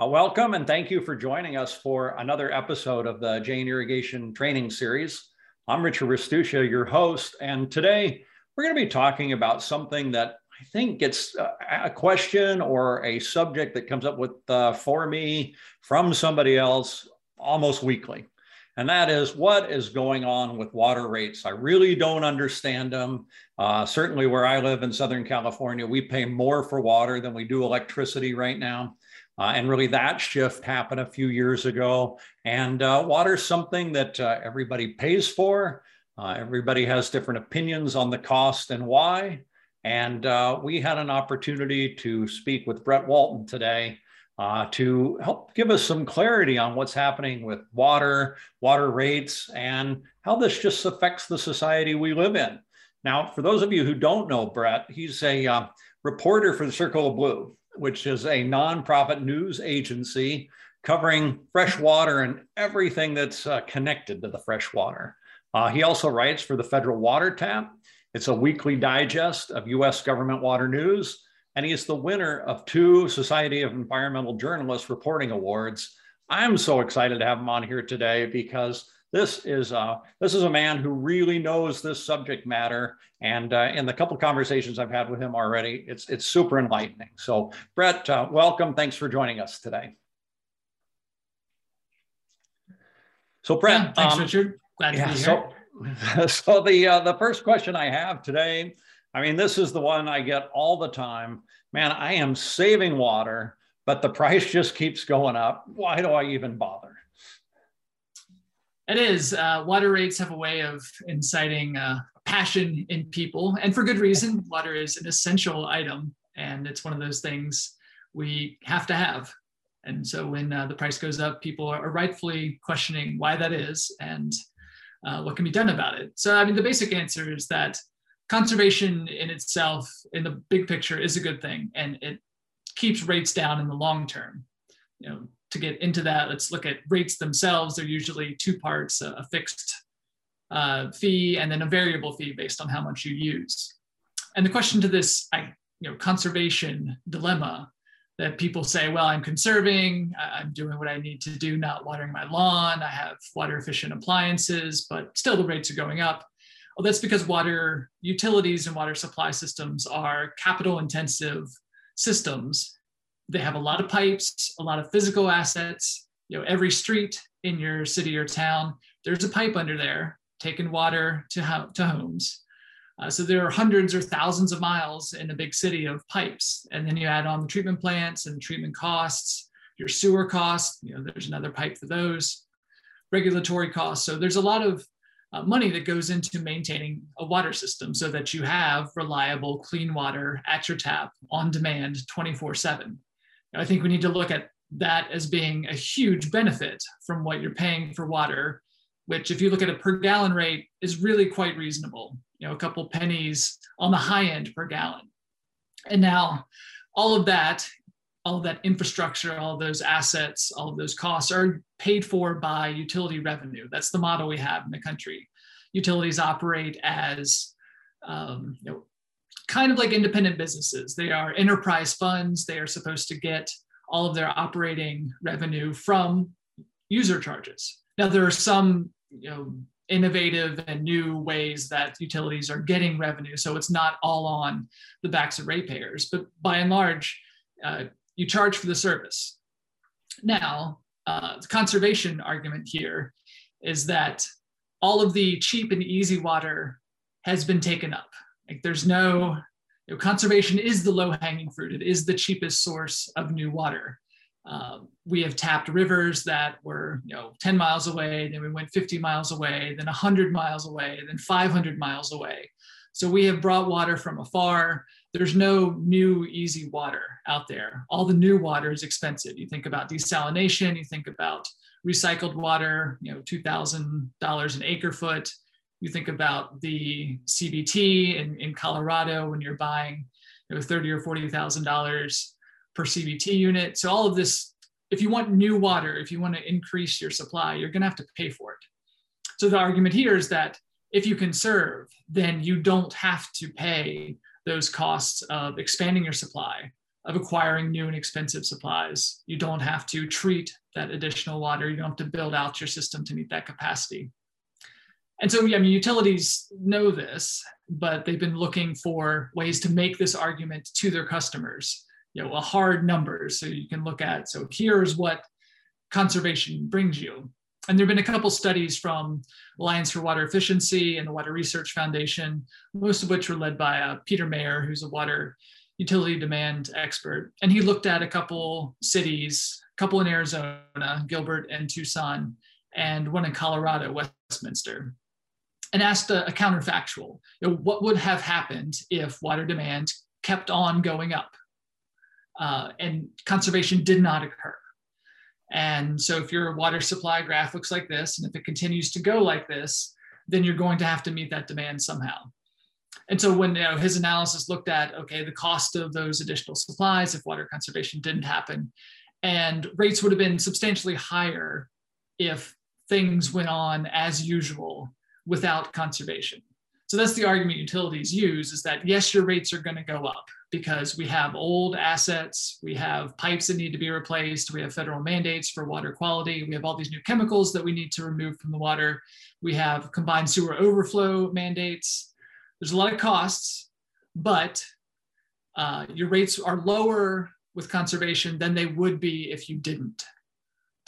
Uh, welcome and thank you for joining us for another episode of the Jain Irrigation Training Series. I'm Richard Restuccia, your host, and today we're going to be talking about something that I think gets uh, a question or a subject that comes up with uh, for me from somebody else almost weekly. And that is what is going on with water rates. I really don't understand them. Uh, certainly, where I live in Southern California, we pay more for water than we do electricity right now. Uh, and really, that shift happened a few years ago. And uh, water is something that uh, everybody pays for. Uh, everybody has different opinions on the cost and why. And uh, we had an opportunity to speak with Brett Walton today uh, to help give us some clarity on what's happening with water, water rates, and how this just affects the society we live in. Now, for those of you who don't know Brett, he's a reporter for the Circle of Blue which is a nonprofit news agency covering fresh water and everything that's uh, connected to the fresh water. Uh, he also writes for the Federal Water Tap. It's a weekly digest of US government water news. And he is the winner of two Society of Environmental Journalists reporting awards. I'm so excited to have him on here today because this is uh, this is a man who really knows this subject matter. And uh, in the couple of conversations I've had with him already, it's it's super enlightening. So, Brett, uh, welcome. Thanks for joining us today. So, Brett, yeah, thanks, um, Richard. Glad yeah, to be here. So, so the uh, the first question I have today, I mean, this is the one I get all the time. Man, I am saving water, but the price just keeps going up. Why do I even bother? It is. Uh, water rates have a way of inciting uh, passion in people, and for good reason. Water is an essential item, and it's one of those things we have to have. And so when uh, the price goes up, people are rightfully questioning why that is and uh, what can be done about it. So, I mean, the basic answer is that conservation in itself, in the big picture, is a good thing, and it keeps rates down in the long term. You know, to get into that, let's look at rates themselves. They're usually two parts, a, fixed uh, fee and then a variable fee based on how much you use. And the question to this I, you know, conservation dilemma that people say, well, I'm conserving, I'm doing what I need to do, not watering my lawn, I have water efficient appliances, but still the rates are going up. Well, that's because water utilities and water supply systems are capital intensive systems they have a lot of pipes, a lot of physical assets. You know, every street in your city or town, there's a pipe under there taking water to, ho- to homes. Uh, so there are hundreds or thousands of miles in a big city of pipes. And then you add on the treatment plants and treatment costs, your sewer costs, you know, there's another pipe for those, regulatory costs. So there's a lot of uh, money that goes into maintaining a water system so that you have reliable, clean water at your tap on demand 24 7. I think we need to look at that as being a huge benefit from what you're paying for water, which if you look at a per gallon rate is really quite reasonable, you know, a couple pennies on the high end per gallon. And now all of that, all of that infrastructure, all of those assets, all of those costs are paid for by utility revenue. That's the model we have in the country. Utilities operate as um, you know, kind of like independent businesses. They are enterprise funds. They are supposed to get all of their operating revenue from user charges. Now, there are some you know, innovative and new ways that utilities are getting revenue. So it's not all on the backs of ratepayers, but by and large, uh, you charge for the service. Now, uh, the conservation argument here is that all of the cheap and easy water has been taken up. Like there's no, you know, conservation is the low hanging fruit. It is the cheapest source of new water. Um, we have tapped rivers that were, you know, 10 miles away, then we went 50 miles away, then 100 miles away, then 500 miles away. So we have brought water from afar. There's no new easy water out there. All the new water is expensive. You think about desalination, you think about recycled water, you know, $2,000 an acre foot you think about the CBT in, in Colorado when you're buying you know, thirty or forty thousand dollars per CBT unit. So all of this, if you want new water, if you want to increase your supply, you're going to have to pay for it. So the argument here is that if you conserve, then you don't have to pay those costs of expanding your supply, of acquiring new and expensive supplies. You don't have to treat that additional water. You don't have to build out your system to meet that capacity. And so, yeah, I mean, utilities know this, but they've been looking for ways to make this argument to their customers, you know, a hard number. So you can look at, so here's what conservation brings you. And there have been a couple studies from Alliance for Water Efficiency and the Water Research Foundation, most of which were led by uh, Peter Mayer, who's a water utility demand expert. And he looked at a couple cities, a couple in Arizona, Gilbert and Tucson, and one in Colorado, Westminster, and asked a, a counterfactual. You know, what would have happened if water demand kept on going up? Uh, and conservation did not occur. And so if your water supply graph looks like this, and if it continues to go like this, then you're going to have to meet that demand somehow. And so when you know, his analysis looked at, okay, the cost of those additional supplies if water conservation didn't happen, and rates would have been substantially higher if things went on as usual without conservation. So that's the argument utilities use is that yes, your rates are going to go up because we have old assets, we have pipes that need to be replaced, we have federal mandates for water quality, we have all these new chemicals that we need to remove from the water, we have combined sewer overflow mandates. There's a lot of costs, but uh, your rates are lower with conservation than they would be if you didn't.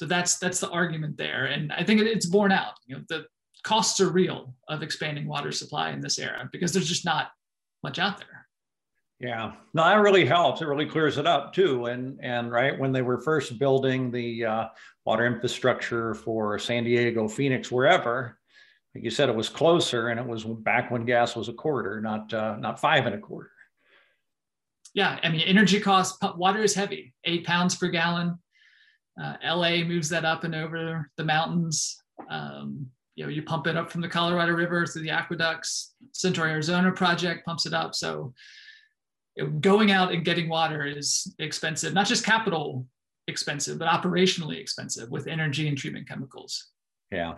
So that's that's the argument there, and I think it's borne out. You know, the costs are real of expanding water supply in this era because there's just not much out there. Yeah, no, that really helps. It really clears it up too. And and right when they were first building the uh, water infrastructure for San Diego, Phoenix, wherever, like you said, it was closer, and it was back when gas was a quarter, not uh, not five and a quarter. Yeah, I mean, energy costs. Water is heavy, eight pounds per gallon. Uh, LA moves that up and over the mountains. Um, you know, you pump it up from the Colorado River through the aqueducts. Central Arizona project pumps it up. So going out and getting water is expensive, not just capital expensive, but operationally expensive with energy and treatment chemicals. Yeah.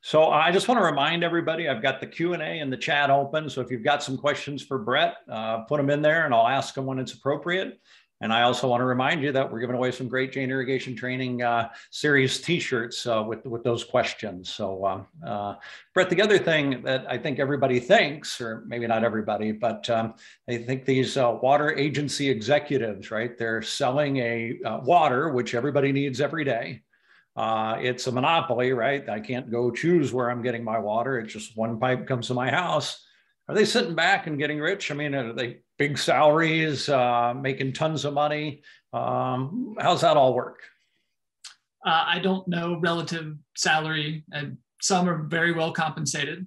So I just want to remind everybody, I've got the Q&A and the chat open. So if you've got some questions for Brett, uh, put them in there and I'll ask them when it's appropriate. And I also want to remind you that we're giving away some great Jain Irrigation Training uh, Series T-shirts uh, with with those questions. So, um, uh, Brett, the other thing that I think everybody thinks, or maybe not everybody, but um, they think these uh, water agency executives, right? They're selling a uh, water which everybody needs every day. Uh, it's a monopoly, right? I can't go choose where I'm getting my water. It's just one pipe comes to my house. Are they sitting back and getting rich? I mean, are they big salaries, uh, making tons of money. Um, how's that all work? Uh, I don't know relative salary, and some are very well compensated.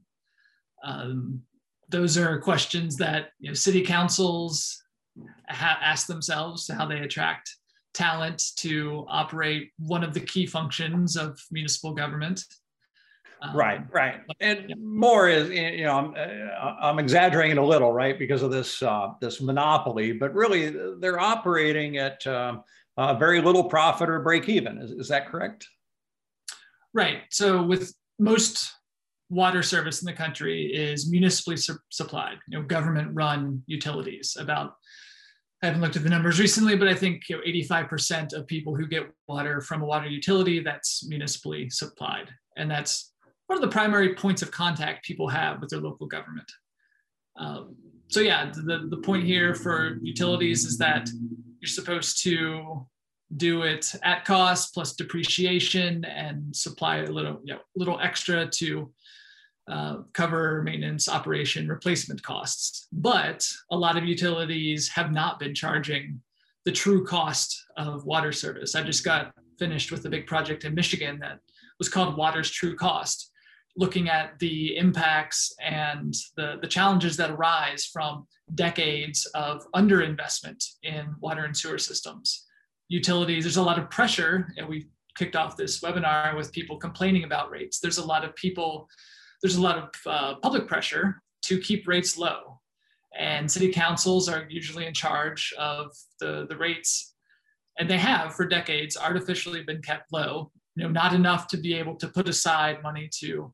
Um, those are questions that you know, city councils ha- ask themselves how they attract talent to operate one of the key functions of municipal government. Um, right, right. And yeah. more is, you know, I'm, uh, I'm exaggerating a little, right, because of this uh, this monopoly, but really they're operating at uh, very little profit or break even. Is, is that correct? Right. So with most water service in the country is municipally su- supplied, you know, government run utilities. About I haven't looked at the numbers recently, but I think you know, 85% of people who get water from a water utility that's municipally supplied, and that's what are the primary points of contact people have with their local government? Um, so yeah, the, the point here for utilities is that you're supposed to do it at cost plus depreciation and supply a little, you know, little extra to uh, cover maintenance, operation, replacement costs. But a lot of utilities have not been charging the true cost of water service. I just got finished with a big project in Michigan that was called Water's True Cost looking at the impacts and the, the challenges that arise from decades of underinvestment in water and sewer systems. Utilities, there's a lot of pressure, and we kicked off this webinar with people complaining about rates. There's a lot of people, there's a lot of uh, public pressure to keep rates low. And city councils are usually in charge of the, the rates, and they have for decades artificially been kept low you know, not enough to be able to put aside money to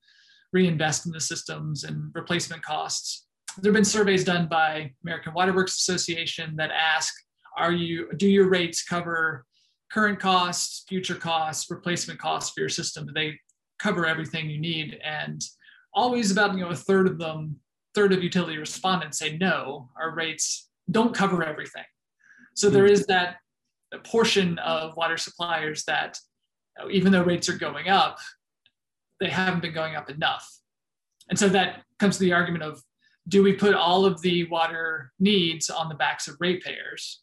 reinvest in the systems and replacement costs. There have been surveys done by American Water Works Association that ask, are you do your rates cover current costs, future costs, replacement costs for your system? Do they cover everything you need? And always about you know a third of them, third of utility respondents say no, our rates don't cover everything. So there hmm. that portion of water suppliers that even though rates are going up, they haven't been going up enough. And so that comes to the argument of do we put all of the water needs on the backs of ratepayers?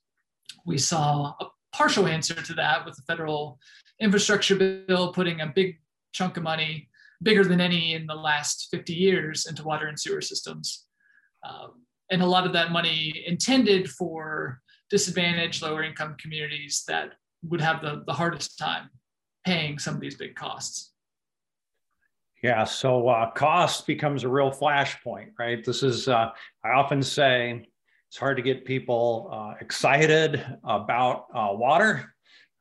We saw a partial answer to that with the federal infrastructure bill putting a big chunk of money, bigger than any in the last 50 years, into water and sewer systems. Um, and a lot of that money intended for disadvantaged lower income communities that would have the, the hardest time paying some of these big costs. Yeah, so uh, cost becomes a real flashpoint, right? This is, uh, I often say, it's hard to get people uh, excited about uh, water.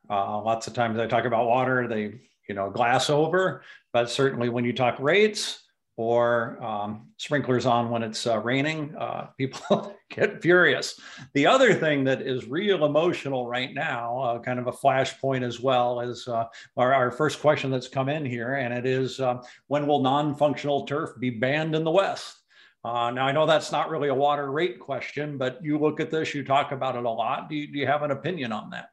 Uh, lots of times I talk about water, they, you know, glass over, but certainly when you talk rates, or um, sprinklers on when it's uh, raining, uh, people get furious. The other thing that is real emotional right now, uh, kind of a flashpoint as well, is uh, our, our, first question that's come in here, and it is uh, when will non functional turf be banned in the West? Uh, now, I know that's not really a water rate question, but you look at this, you talk about it a lot. Do you, do you have an opinion on that?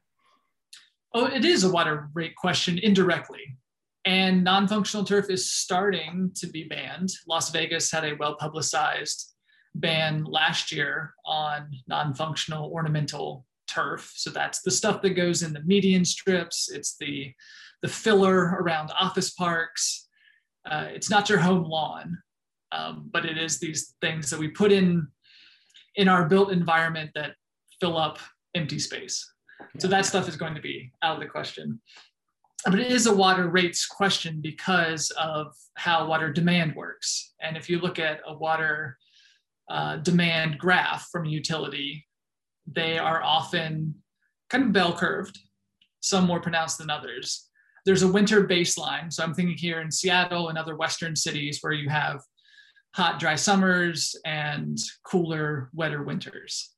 Oh, it is a water rate question indirectly. And non functional turf is starting to be banned. Las Vegas had a well publicized ban last year on non functional ornamental turf. So that's the stuff that goes in the median strips, it's the, the filler around office parks. Uh, it's not your home lawn, um, but it is these things that we put in in our built environment that fill up empty space. So that stuff is going to be out of the question but it is a water rates question because of how water demand works. And if you look at a water uh, demand graph from a utility, they are often kind of bell curved, some more pronounced than others. There's a winter baseline. So I'm thinking here in Seattle and other Western cities where you have hot, dry summers and cooler, wetter winters.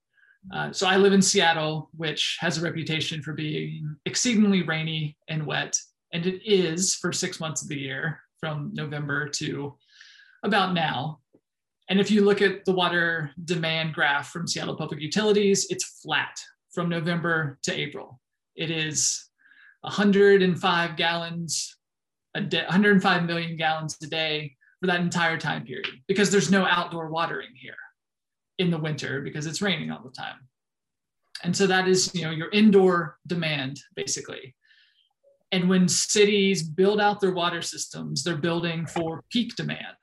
Uh, so I live in Seattle, which has a reputation for being exceedingly rainy and wet, and it is for six months of the year, from November to about now. And if you look at the water demand graph from Seattle Public Utilities, it's flat from November to April. It is 105 gallons a day, 105 million gallons a day for that entire time period because there's no outdoor watering here in the winter because it's raining all the time. And so that is, you know, your indoor demand basically. And when cities build out their water systems, they're building for peak demand.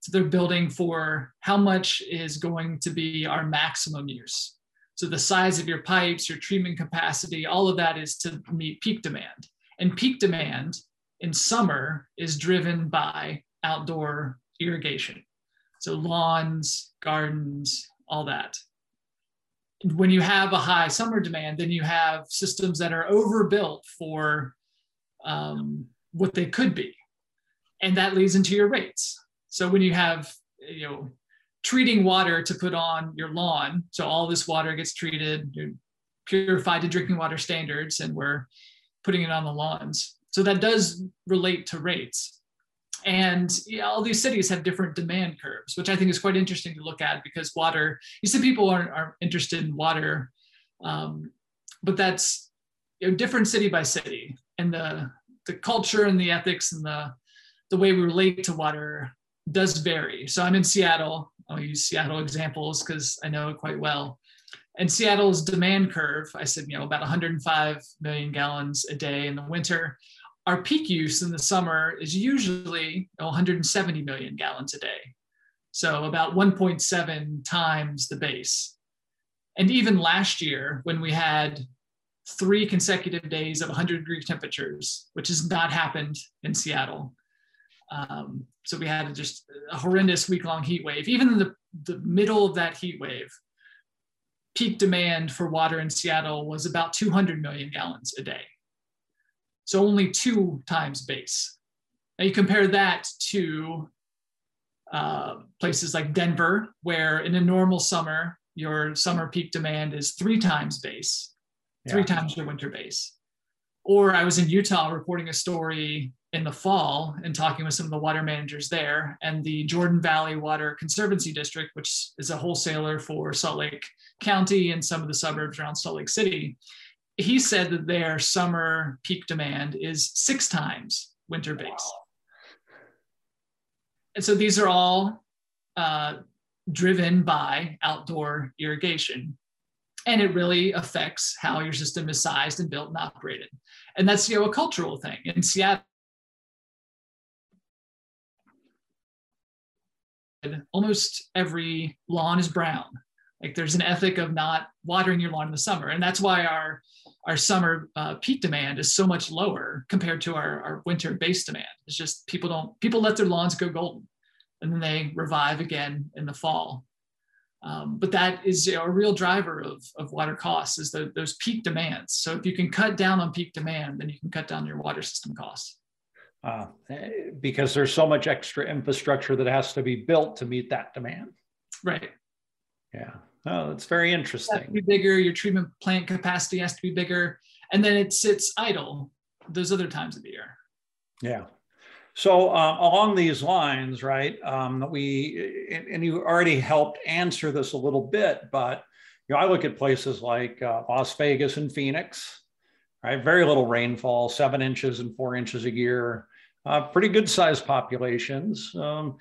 So they're building for how much is going to be our maximum use. So the size of your pipes, your treatment capacity, all of that is to meet peak demand. And peak demand in summer is driven by outdoor irrigation. So lawns, gardens, all that. When you have a high summer demand, then you have systems that are overbuilt for um, what they could be. And that leads into your rates. So when you have, you know, treating water to put on your lawn, so all this water gets treated, purified to drinking water standards, and we're putting it on the lawns. So that does relate to rates. And all these cities have different demand curves, which I think is quite interesting to look at because water, you see people aren't, aren't interested in water, um, but that's you know, different city by city. And the, the culture and the ethics and the, the way we relate to water does vary. So I'm in Seattle. I'll use Seattle examples because I know it quite well. And Seattle's demand curve, I said, you know, about 105 million gallons a day in the winter our peak use in the summer is usually 170 million gallons a day. So about 1.7 times the base. And even last year, when we had three consecutive days of 100 degree temperatures, which has not happened in Seattle. Um, so we had just a horrendous week long heat wave. Even in the, the middle of that heat wave, peak demand for water in Seattle was about 200 million gallons a day. So only two times base. Now you compare that to uh, places like Denver, where in a normal summer, your summer peak demand is three times base, three yeah. times your winter base. Or I was in Utah reporting a story in the fall and talking with some of the water managers there, and the Jordan Valley Water Conservancy District, which is a wholesaler for Salt Lake County and some of the suburbs around Salt Lake City. He said that their summer peak demand is six times winter base. Wow. And so these are all uh, driven by outdoor irrigation. And it really affects how your system is sized and built and operated. And that's you know a cultural thing. In Seattle, almost every lawn is brown. Like there's an ethic of not watering your lawn in the summer. And that's why our our summer uh, peak demand is so much lower compared to our, our winter base demand. It's just people don't people let their lawns go golden and then they revive again in the fall. Um, but that is a real driver of, of water costs is the, those peak demands. So if you can cut down on peak demand, then you can cut down your water system costs. Uh, because there's so much extra infrastructure that has to be built to meet that demand. Right. Yeah. Oh, that's very interesting. be bigger. Your treatment plant capacity has to be bigger, and then it sits idle those other times of the year. Yeah. So uh, along these lines, right? Um, we and you already helped answer this a little bit, but you know, I look at places like uh, Las Vegas and Phoenix, right? Very little rainfall, seven inches and four inches a year. Uh, pretty good sized populations um,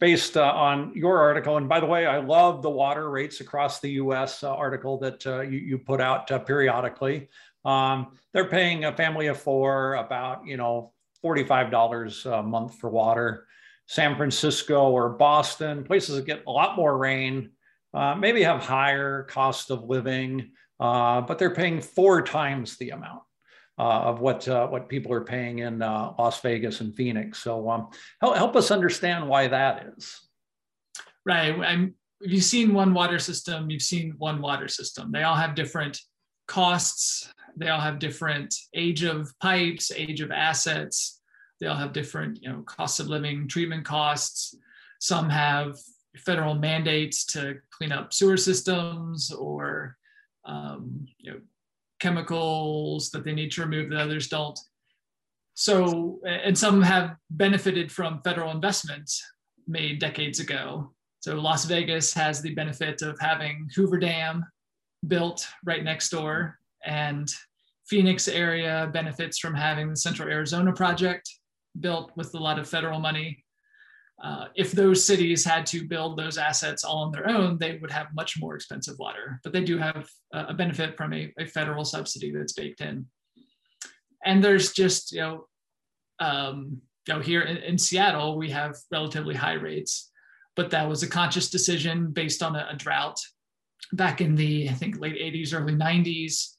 based uh, on your article. And by the way, I love the water rates across the US uh, article that uh, you, you, put out uh, periodically. Um, they're paying a family of four about, you know, $45 a month for water. San Francisco or Boston, places that get a lot more rain, uh, maybe have higher cost of living, but they're paying four times the amount. Uh, of what uh, what people are paying in uh, Las Vegas and Phoenix, so um, help, help us understand why that is. Right. I'm, if you've seen one water system, you've seen one water system. They all have different costs, they all have different age of pipes, age of assets. They all have different, you know, cost of living, treatment costs. Some have federal mandates to clean up sewer systems or, um, you know, chemicals that they need to remove that others don't. So, and some have benefited from federal investments made decades ago. So, Las Vegas has the benefit of having Hoover Dam built right next door and Phoenix area benefits from having the Central Arizona Project built with a lot of federal money. Uh, if those cities had to build those assets all on their own, they would have much more expensive water, but they do have a benefit from a, a federal subsidy that's baked in. And there's just, you know, um, you know, here in, in, Seattle, we have relatively high rates, but that was a conscious decision based on a, a drought back in the, I think, late 80s, early 90s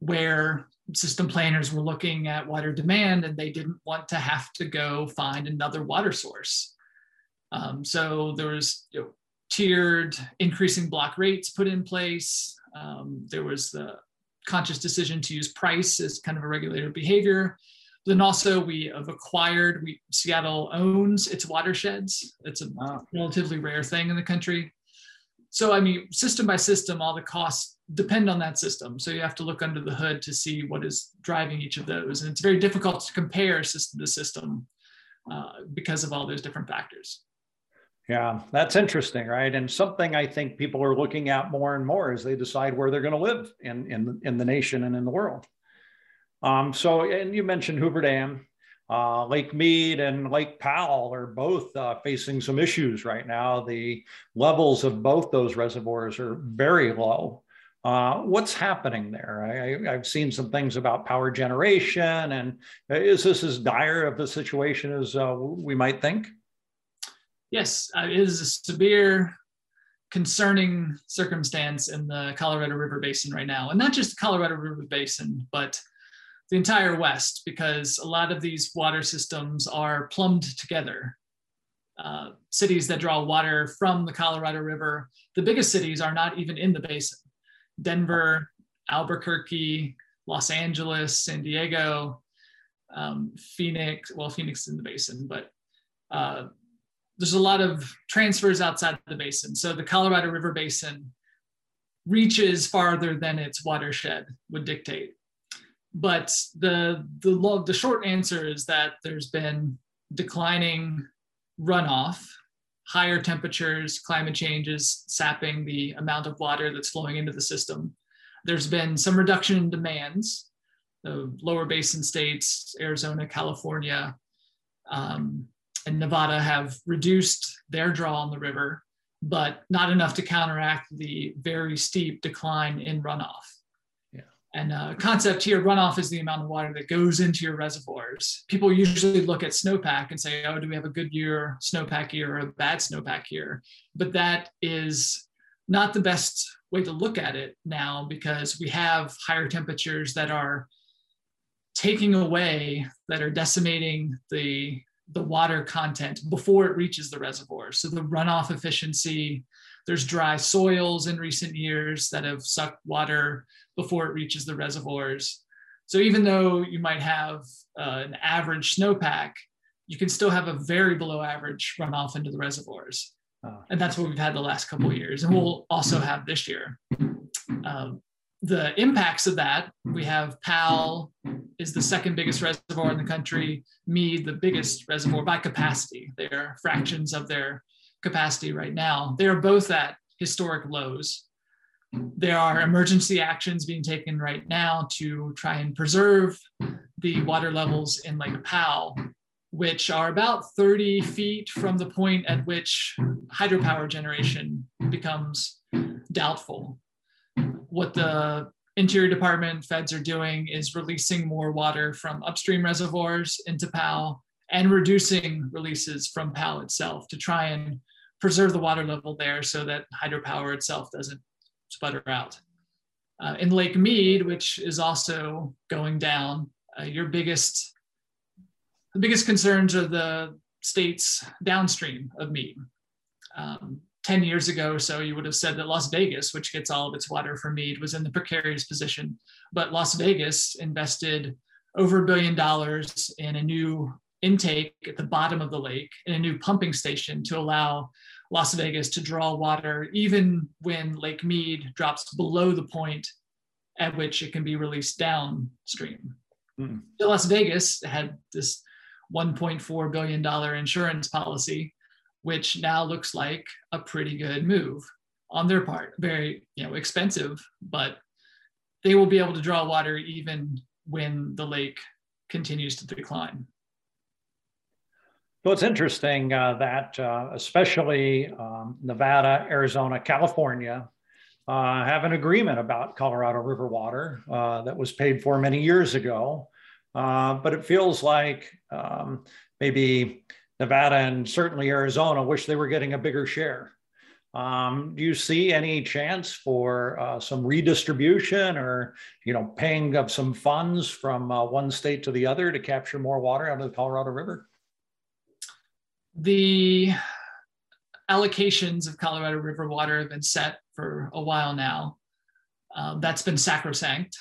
where system planners were looking at water demand and they didn't want to have to go find another water source. Um, so there was you know, tiered increasing block rates put in place. Um, there was the conscious decision to use price as kind of a regulator behavior. Then also we have acquired, we, Seattle owns its watersheds. It's a wow. relatively rare thing in the country. So I mean, system by system, all the costs depend on that system. So you have to look under the hood to see what is driving each of those. And it's very difficult to compare system to system uh, because of all those different factors. Yeah, that's interesting, right? And something I think people are looking at more and more as they decide where they're going to live in, in, in the nation and in the world. Um, so, and you mentioned Hoover Dam. Uh, Lake Mead and Lake Powell are both uh, facing some issues right now. The levels of both those reservoirs are very low. Uh, what's happening there? I, have seen some things about power generation, and is this as dire of a situation as uh, we might think? Yes, uh, it is a severe, concerning circumstance in the Colorado River Basin right now, and not just the Colorado River Basin, but the entire West, because a lot of these water systems are plumbed together. Uh, cities that draw water from the Colorado River, the biggest cities are not even in the basin Denver, Albuquerque, Los Angeles, San Diego, um, Phoenix. Well, Phoenix is in the basin, but uh, there's a lot of transfers outside the basin. So the Colorado River Basin reaches farther than its watershed would dictate. But the, the, the short answer is that there's been declining runoff, higher temperatures, climate changes sapping the amount of water that's flowing into the system. There's been some reduction in demands. The lower basin states, Arizona, California, um, and Nevada have reduced their draw on the river, but not enough to counteract the very steep decline in runoff. Yeah. And uh, concept here, runoff is the amount of water that goes into your reservoirs. People usually look at snowpack and say, oh, do we have a good year snowpack year or a bad snowpack year? But that is not the best way to look at it now because we have higher temperatures that are taking away, that are decimating the the water content before it reaches the reservoir. So the runoff efficiency, there's dry soils in recent years that have sucked water before it reaches the reservoirs. So even though you might have uh, an average snowpack, you can still have a very below average runoff into the reservoirs. Oh. And that's what we've had the last couple of years, and we'll also have this year. Um, the impacts of that, we mm-hmm. have Powell is the second biggest reservoir in the country, Mead the biggest reservoir by capacity. They are fractions of their capacity right now. They are both at historic lows. There are emergency actions being taken right now to try and preserve the water levels in Lake Powell, which are about 30 feet from the point at which hydropower generation becomes doubtful what the Interior Department feds are doing is releasing more water from upstream reservoirs into Powell and reducing releases from Powell itself to try and preserve the water level there so that hydropower itself doesn't sputter out. Uh, in Lake mead which is also going down, uh, your biggest, the biggest concerns are the states downstream of mead Um, 10 years ago or so, you would have said that Las Vegas, which gets all of its water from Mead, was in the precarious position. But Las Vegas invested over a billion dollars in a new intake at the bottom of the lake and a new pumping station to allow Las Vegas to draw water even when Lake Mead drops below the point at which it can be released downstream. Mm. So Las Vegas had this $1.4 billion insurance policy which now looks like a pretty good move on their part. Very, you know, expensive, but they will be able to draw water even when the lake continues to decline. So it's interesting uh, that, uh, especially um, Nevada, Arizona, California, uh, have an agreement about Colorado River water uh, that was paid for many years ago. Uh, but it feels like um, maybe Nevada and certainly Arizona wish they were getting a bigger share. Um, do you see any chance for uh, some redistribution or, you know, paying of some funds from uh, one state to the other to capture more water out of the Colorado River? The allocations of Colorado River water have been set for a while now. Uh, that's been sacrosanct.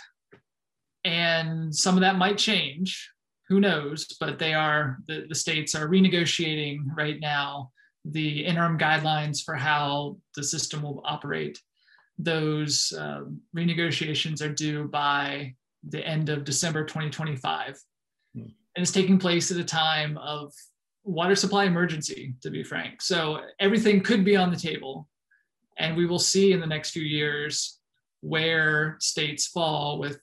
And some of that might change who knows? But they are the, the states are renegotiating right now the interim guidelines for how the system will operate. Those uh, renegotiations are due by the end of December 2025. Hmm. And it's taking place at a time of water supply emergency, to be frank. So everything could be on the table. And we will see in the next few years where states fall with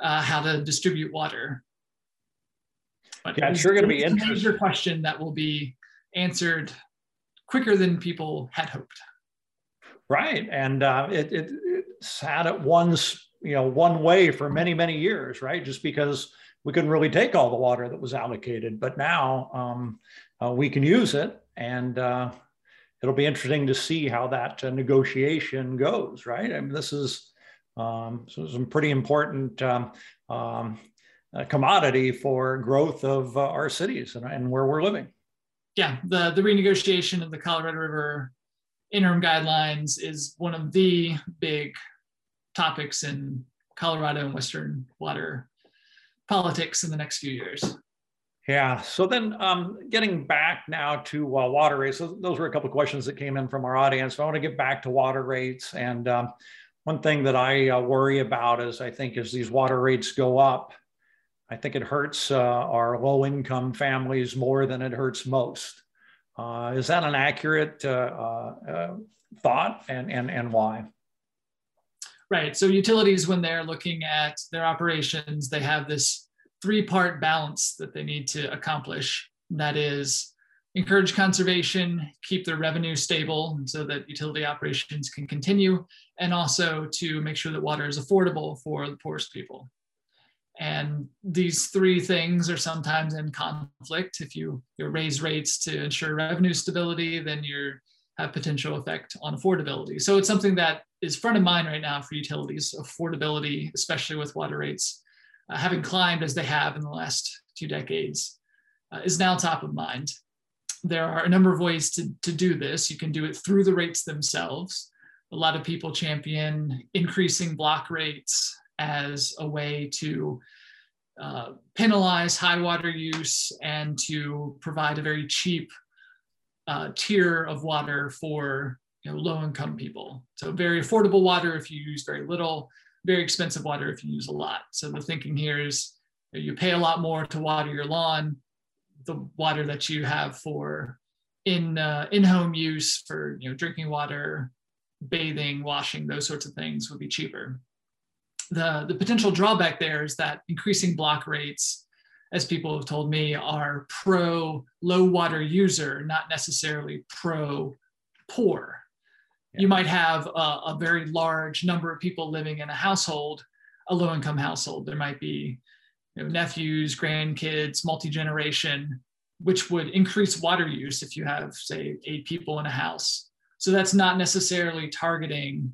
uh, how to distribute water. But yeah, it's sure going to be interesting. Major question that will be answered quicker than people had hoped. Right, and uh, it, it, it sat at one's you know one way for many many years, right? Just because we couldn't really take all the water that was allocated, but now um, uh, we can use it, and uh, it'll be interesting to see how that uh, negotiation goes. Right, I mean, this is um, so some pretty important um, um a commodity for growth of uh, our cities and, and, where we're living. Yeah, the, the renegotiation of the Colorado River interim guidelines is one of the big topics in Colorado and Western water politics in the next few years. Yeah. So then, um, getting back now to uh, water rates, those, those, were a couple of questions that came in from our audience. So I want to get back to water rates. And um, one thing that I uh, worry about is I think as these water rates go up, I think it hurts uh, our low income families more than it hurts most. Uh, is that an accurate uh, uh, thought and, and, and why? Right. So utilities, when they're looking at their operations, they have this three part balance that they need to accomplish. That is, encourage conservation, keep their revenue stable so that utility operations can continue, and also to make sure that water is affordable for the poorest people. And these three things are sometimes in conflict. If you, you raise rates to ensure revenue stability, then you have potential effect on affordability. So it's something that is front of mind right now for utilities, affordability, especially with water rates uh, having climbed as they have in the last two decades, uh, is now top of mind. There are a number of ways to, to do this. You can do it through the rates themselves. A lot of people champion increasing block rates as a way to uh, penalize high water use and to provide a very cheap uh, tier of water for you know, low income people. So very affordable water if you use very little, very expensive water if you use a lot. So the thinking here is you pay a lot more to water your lawn, the water that you have for in uh, in-home use for you know drinking water, bathing, washing, those sorts of things would be cheaper. The, the potential drawback there is that increasing block rates, as people have told me, are pro low water user, not necessarily pro poor you might have a, a, very large number of people living in a household, a low income household. There might be you know, nephews, grandkids, multi generation, which would increase water use if you have, say, eight people in a house. So that's not necessarily targeting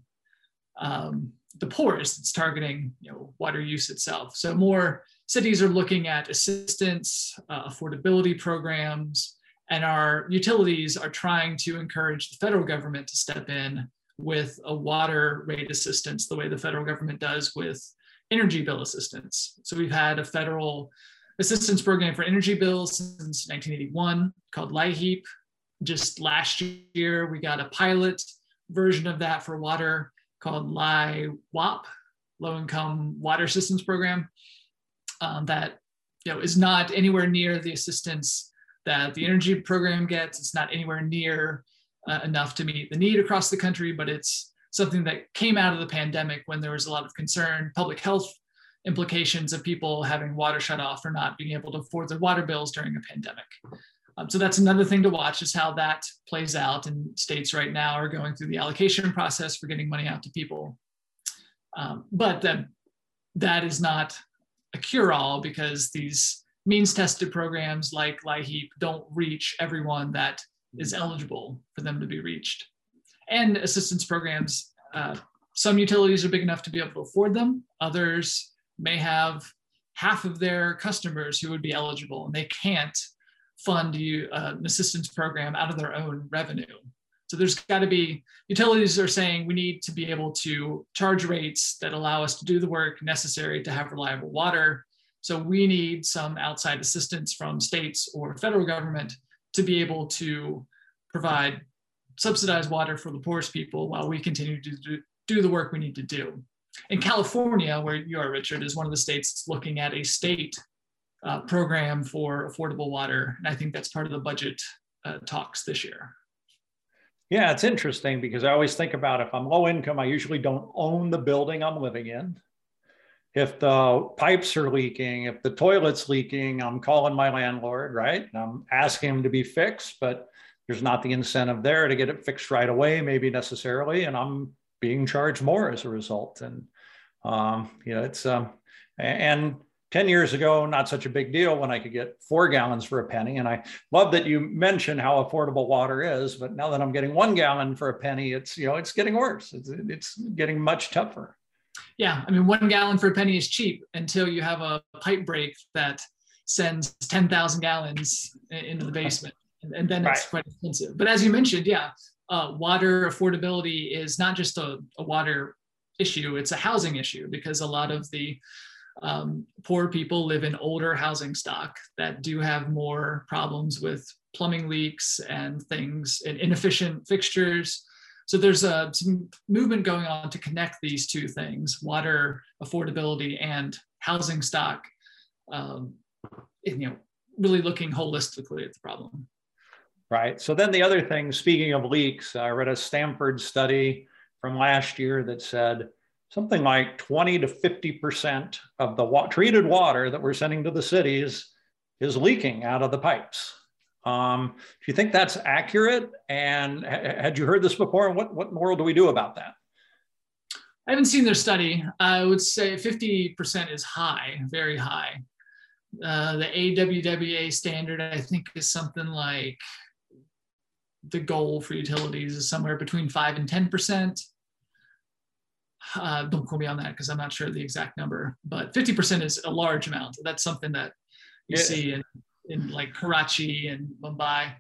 um, the poorest, it's targeting you know, water use itself. So more cities are looking at assistance, uh, affordability programs, and our utilities are trying to encourage the federal government to step in with a water rate assistance the way the federal government does with energy bill assistance. So we've had a federal assistance program for energy bills since 1981 called LIHEAP. Just last year, we got a pilot version of that for water called LIHWAP, Low Income Water Systems Program, um, that you know is not anywhere near the assistance that the energy program gets. It's not anywhere near uh, enough to meet the need across the country, but it's something that came out of the pandemic when there was a lot of concern, public health implications of people having water shut off or not being able to afford their water bills during a pandemic. Um, so that's another thing to watch is how that plays out. And states right now are going through the allocation process for getting money out to people. Um, but that, that is not a cure-all because these means tested programs like LIHEAP don't reach everyone that is eligible for them to be reached. And assistance programs, uh, some utilities are big enough to be able to afford them. Others may have half of their customers who would be eligible and they can't fund you, uh, an assistance program out of their own revenue. So there's got to be utilities are saying we need to be able to charge rates that allow us to do the work necessary to have reliable water so we need some outside assistance from states or federal government to be able to provide subsidized water for the poorest people while we continue to do, do the work we need to do. In California, where you are, Richard, is one of the states looking at a state uh, program for affordable water. And I think that's part of the budget uh, talks this year. Yeah, it's interesting because I always think about if I'm low income, I usually don't own the building I'm living in if the pipes are leaking, if the toilet's leaking, I'm calling my landlord, right? I'm asking him to be fixed, but there's not the incentive there to get it fixed right away, maybe necessarily, and I'm being charged more as a result. And um, you know, it's um, and 10 years ago, not such a big deal when I could get four gallons for a penny. And I love that you mentioned how affordable water is, but now that I'm getting one gallon for a penny, it's you know, it's getting worse. It's, it's getting much tougher yeah, I mean, one gallon for a penny is cheap until you have a pipe break that sends 10,000 gallons into the basement. And, then right. it's quite expensive. But as you mentioned, yeah, uh, water affordability is not just a, a, water issue, it's a housing issue because a lot of the um, poor people live in older housing stock that do have more problems with plumbing leaks and things and inefficient fixtures. So there's a some movement going on to connect these two things: water affordability and housing stock. Um, you know, really looking holistically at the problem. Right. So then the other thing, speaking of leaks, I read a Stanford study from last year that said something like 20 to 50% of the wa- treated water that we're sending to the cities is leaking out of the pipes. Um, do you think that's accurate? And ha- had you heard this before? And what, what in the world do we do about that? I haven't seen their study. I would say 50% is high, very high. Uh, the AWWA standard, I think, is something like the goal for utilities is somewhere between 5 and 10%. Uh, don't quote me on that because I'm not sure the exact number, but 50% is a large amount. That's something that you yeah. see in, in like Karachi and Mumbai.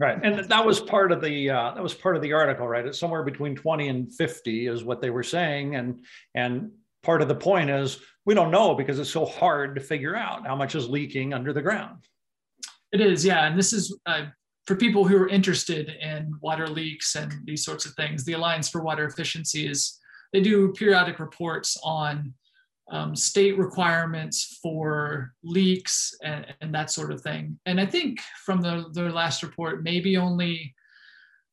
Right, and that was part of the uh, that was part of the article, right? It's somewhere between 20 and 50 is what they were saying, and and part of the point is we don't know because it's so hard to figure out how much is leaking under the ground. It is, yeah, and this is uh, for people who are interested in water leaks and these sorts of things. The Alliance for Water Efficiency is they do periodic reports on um, state requirements for leaks and, and, that sort of thing. And I think from the, their last report, maybe only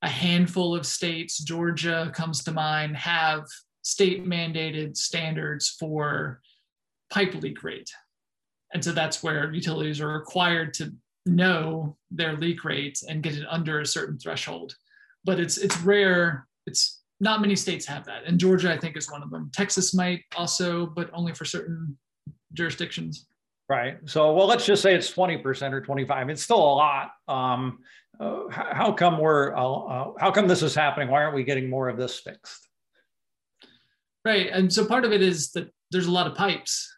a handful of states, Georgia comes to mind, have state mandated standards for pipe leak rate. And so that's where utilities are required to know their leak rate and get it under a certain threshold. But it's it's rare. It's not many states have that. And Georgia, I think, is one of them. Texas might also, but only for certain jurisdictions. Right. So, well, let's just say it's 20% or 25. It's still a lot. Um, uh, how come we're, uh, uh, how come this is happening? Why aren't we getting more of this fixed? Right. And so part of it is that there's a lot of pipes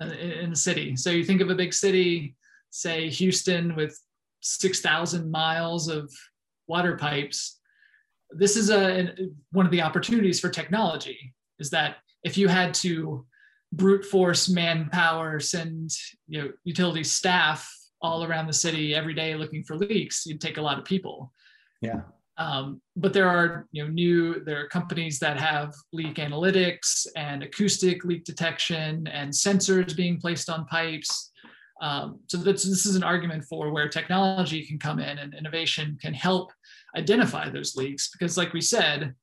in, in the city. So you think of a big city, say Houston with 6,000 miles of water pipes this is a one of the opportunities for technology is that if you had to brute force manpower send you know utility staff all around the city every day looking for leaks you'd take a lot of people. Yeah. Um, but there are you know new there are companies that have leak analytics and acoustic leak detection and sensors being placed on pipes um, so this is an argument for where technology can come in and innovation can help identify those leaks because like we said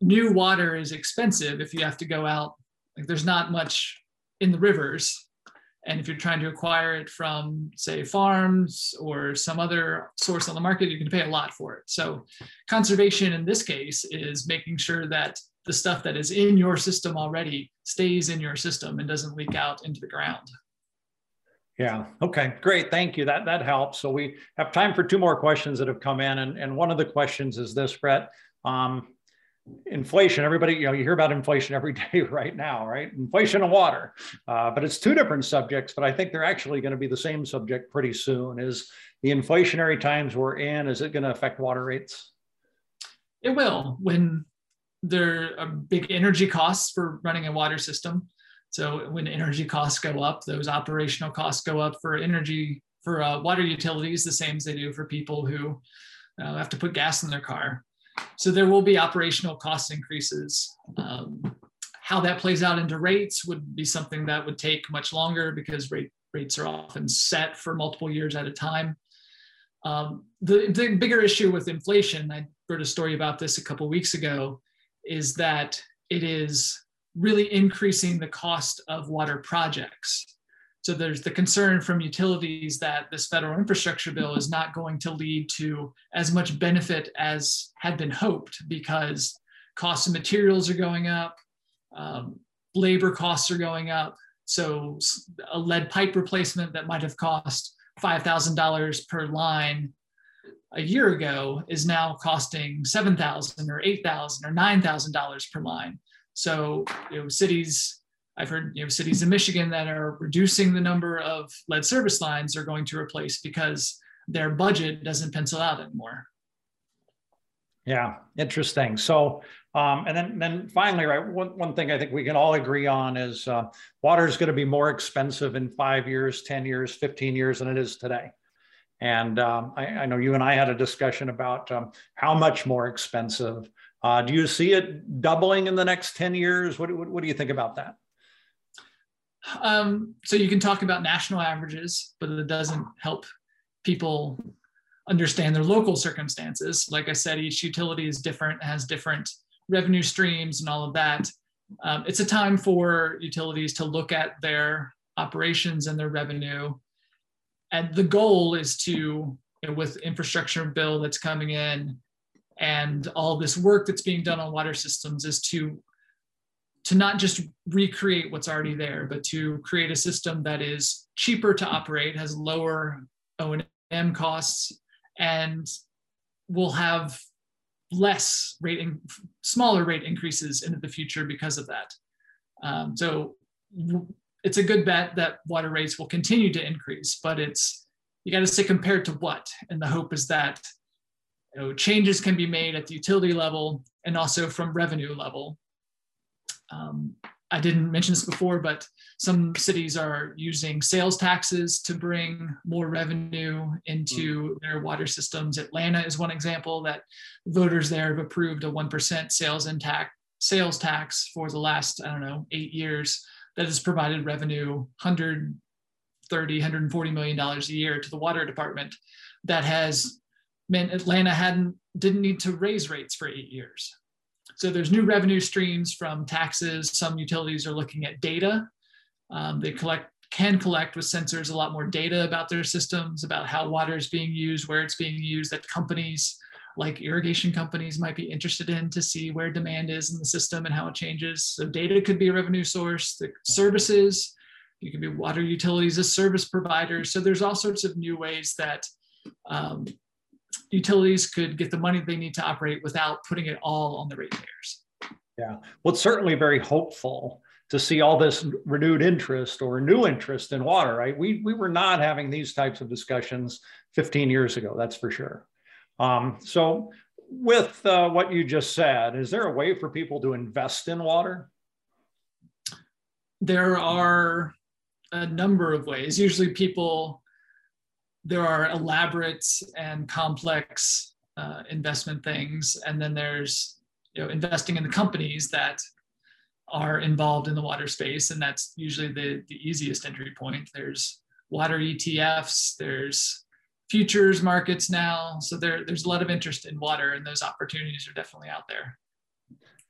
new water is expensive if you have to go out like there's not much in the rivers. And if you're trying to acquire it from say farms or some other source on the market going to pay a lot for it. So conservation in this case is making sure that the stuff that is in your system already stays in your system and doesn't leak out into the ground yeah. Okay. Great. Thank you. That that helps. So we have time for two more questions that have come in, and and one of the questions is this, Brett. Um, inflation. Everybody, you know, you hear about inflation every day right now, right? Inflation and water, uh, but it's two different subjects. But I think they're actually going to be the same subject pretty soon. Is the inflationary times we're in? Is it going to affect water rates? It will when there are big energy costs for running a water system so when energy costs go up, those operational costs go up for energy for uh, water utilities, the same as they do for people who uh, have to put gas in their car. So there will be operational cost increases. Um, how that plays out into rates would be something that would take much longer because rate, rates are often set for multiple years at a time. Um, the, the bigger issue with inflation, I heard a story about this a couple weeks ago, is that it is really increasing the cost of water projects. So there's the concern from utilities that this federal infrastructure bill is not going to lead to as much benefit as had been hoped because costs of materials are going up, um, labor costs are going up. So a lead pipe replacement that might have cost $5,000 per line a year ago is now costing 7,000 or 8,000 or $9,000 per line. So, you know, cities, I've heard, you know, cities in Michigan that are reducing the number of lead service lines are going to replace because their budget doesn't pencil out anymore. Yeah, interesting. So, um, and then then finally, right, one, one thing I think we can all agree on is uh, water is going to be more expensive in five years, 10 years, 15 years than it is today. And um, I, I, know you and I had a discussion about um, how much more expensive. Uh, do you see it doubling in the next 10 years? What, what, what do you think about that? Um, so you can talk about national averages, but it doesn't help people understand their local circumstances. Like I said, each utility is different, has different revenue streams and all of that. Um, it's a time for utilities to look at their operations and their revenue. And the goal is to, you know, with infrastructure bill that's coming in and all this work that's being done on water systems is to to not just recreate what's already there, but to create a system that is cheaper to operate, has lower O&M costs, and will have less rate, in, smaller rate increases into the future because of that. Um, so it's a good bet that water rates will continue to increase, but it's you got to say compared to what, and the hope is that you know, changes can be made at the utility level and also from revenue level. Um, I didn't mention this before, but some cities are using sales taxes to bring more revenue into mm. their water systems. Atlanta is one example that voters there have approved a 1% sales tax sales tax for the last, I don't know, eight years that has provided revenue 130, 140 million dollars a year to the water department that has meant Atlanta hadn't didn't need to raise rates for eight years. So there's new revenue streams from taxes. Some utilities are looking at data. Um, they collect can collect with sensors a lot more data about their systems, about how water is being used, where it's being used, that companies like irrigation companies might be interested in to see where demand is in the system and how it changes. So data could be a revenue source, the services, you can be water utilities as service providers. So there's all sorts of new ways that um, utilities could get the money they need to operate without putting it all on the ratepayers. Yeah, well, it's certainly very hopeful to see all this renewed interest or new interest in water, right? We, we were not having these types of discussions 15 years ago, that's for sure. Um, so, with uh, what you just said, is there a way for people to invest in water? There are a number of ways. Usually, people there are elaborate and complex uh, investment things, and then there's you know investing in the companies that are involved in the water space, and that's usually the the easiest entry point. There's water ETFs, there's futures markets now, so there there's a lot of interest in water, and those opportunities are definitely out there.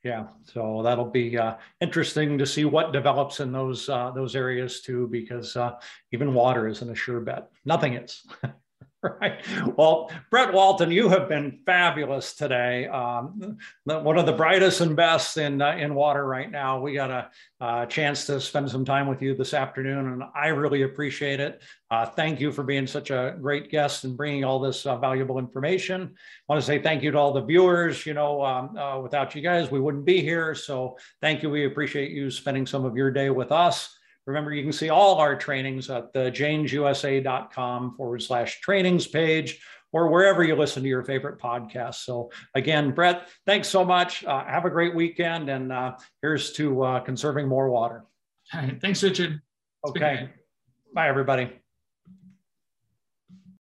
Yeah, so that'll be uh, interesting to see what develops in those uh, those areas too, because uh, even water isn't a sure bet. Nothing is. right. Well, Brett Walton, you have been fabulous today. Um, one of the brightest and best in uh, in water right now. We got a, a, chance to spend some time with you this afternoon, and I really appreciate it. Uh, thank you for being such a great guest and bringing all this uh, valuable information. I want to say thank you to all the viewers. You know, um, uh, without you guys, we wouldn't be here. So thank you. We appreciate you spending some of your day with us. Remember, you can see all our trainings at the jainsusa.com forward slash trainings page or wherever you listen to your favorite podcast. So, again, Brett, thanks so much. Uh, have a great weekend. And uh, here's to uh, conserving more water. All right. Thanks, Richard. It's okay. Bye, everybody.